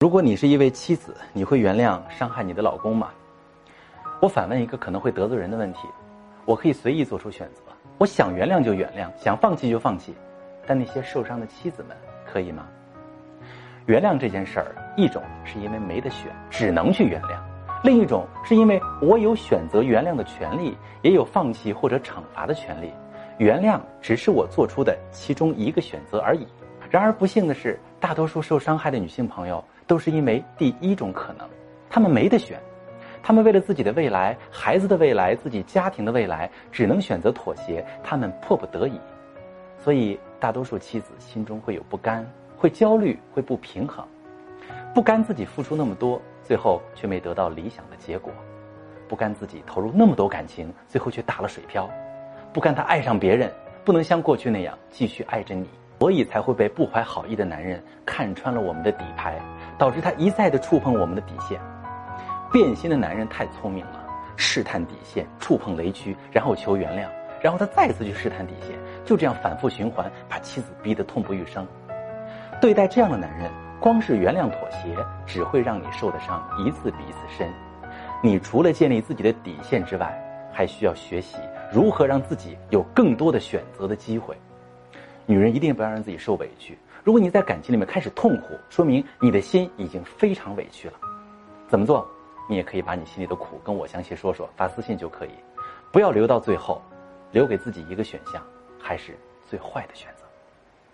如果你是一位妻子，你会原谅伤害你的老公吗？我反问一个可能会得罪人的问题：我可以随意做出选择，我想原谅就原谅，想放弃就放弃，但那些受伤的妻子们可以吗？原谅这件事儿，一种是因为没得选，只能去原谅；另一种是因为我有选择原谅的权利，也有放弃或者惩罚的权利。原谅只是我做出的其中一个选择而已。然而不幸的是，大多数受伤害的女性朋友。都是因为第一种可能，她们没得选，她们为了自己的未来、孩子的未来、自己家庭的未来，只能选择妥协，她们迫不得已。所以，大多数妻子心中会有不甘，会焦虑，会不平衡，不甘自己付出那么多，最后却没得到理想的结果；不甘自己投入那么多感情，最后却打了水漂；不甘他爱上别人，不能像过去那样继续爱着你。所以才会被不怀好意的男人看穿了我们的底牌，导致他一再的触碰我们的底线。变心的男人太聪明了，试探底线，触碰雷区，然后求原谅，然后他再次去试探底线，就这样反复循环，把妻子逼得痛不欲生。对待这样的男人，光是原谅妥协，只会让你受的伤一次比一次深。你除了建立自己的底线之外，还需要学习如何让自己有更多的选择的机会。女人一定不要让自己受委屈。如果你在感情里面开始痛苦，说明你的心已经非常委屈了。怎么做？你也可以把你心里的苦跟我详细说说，发私信就可以。不要留到最后，留给自己一个选项，还是最坏的选择。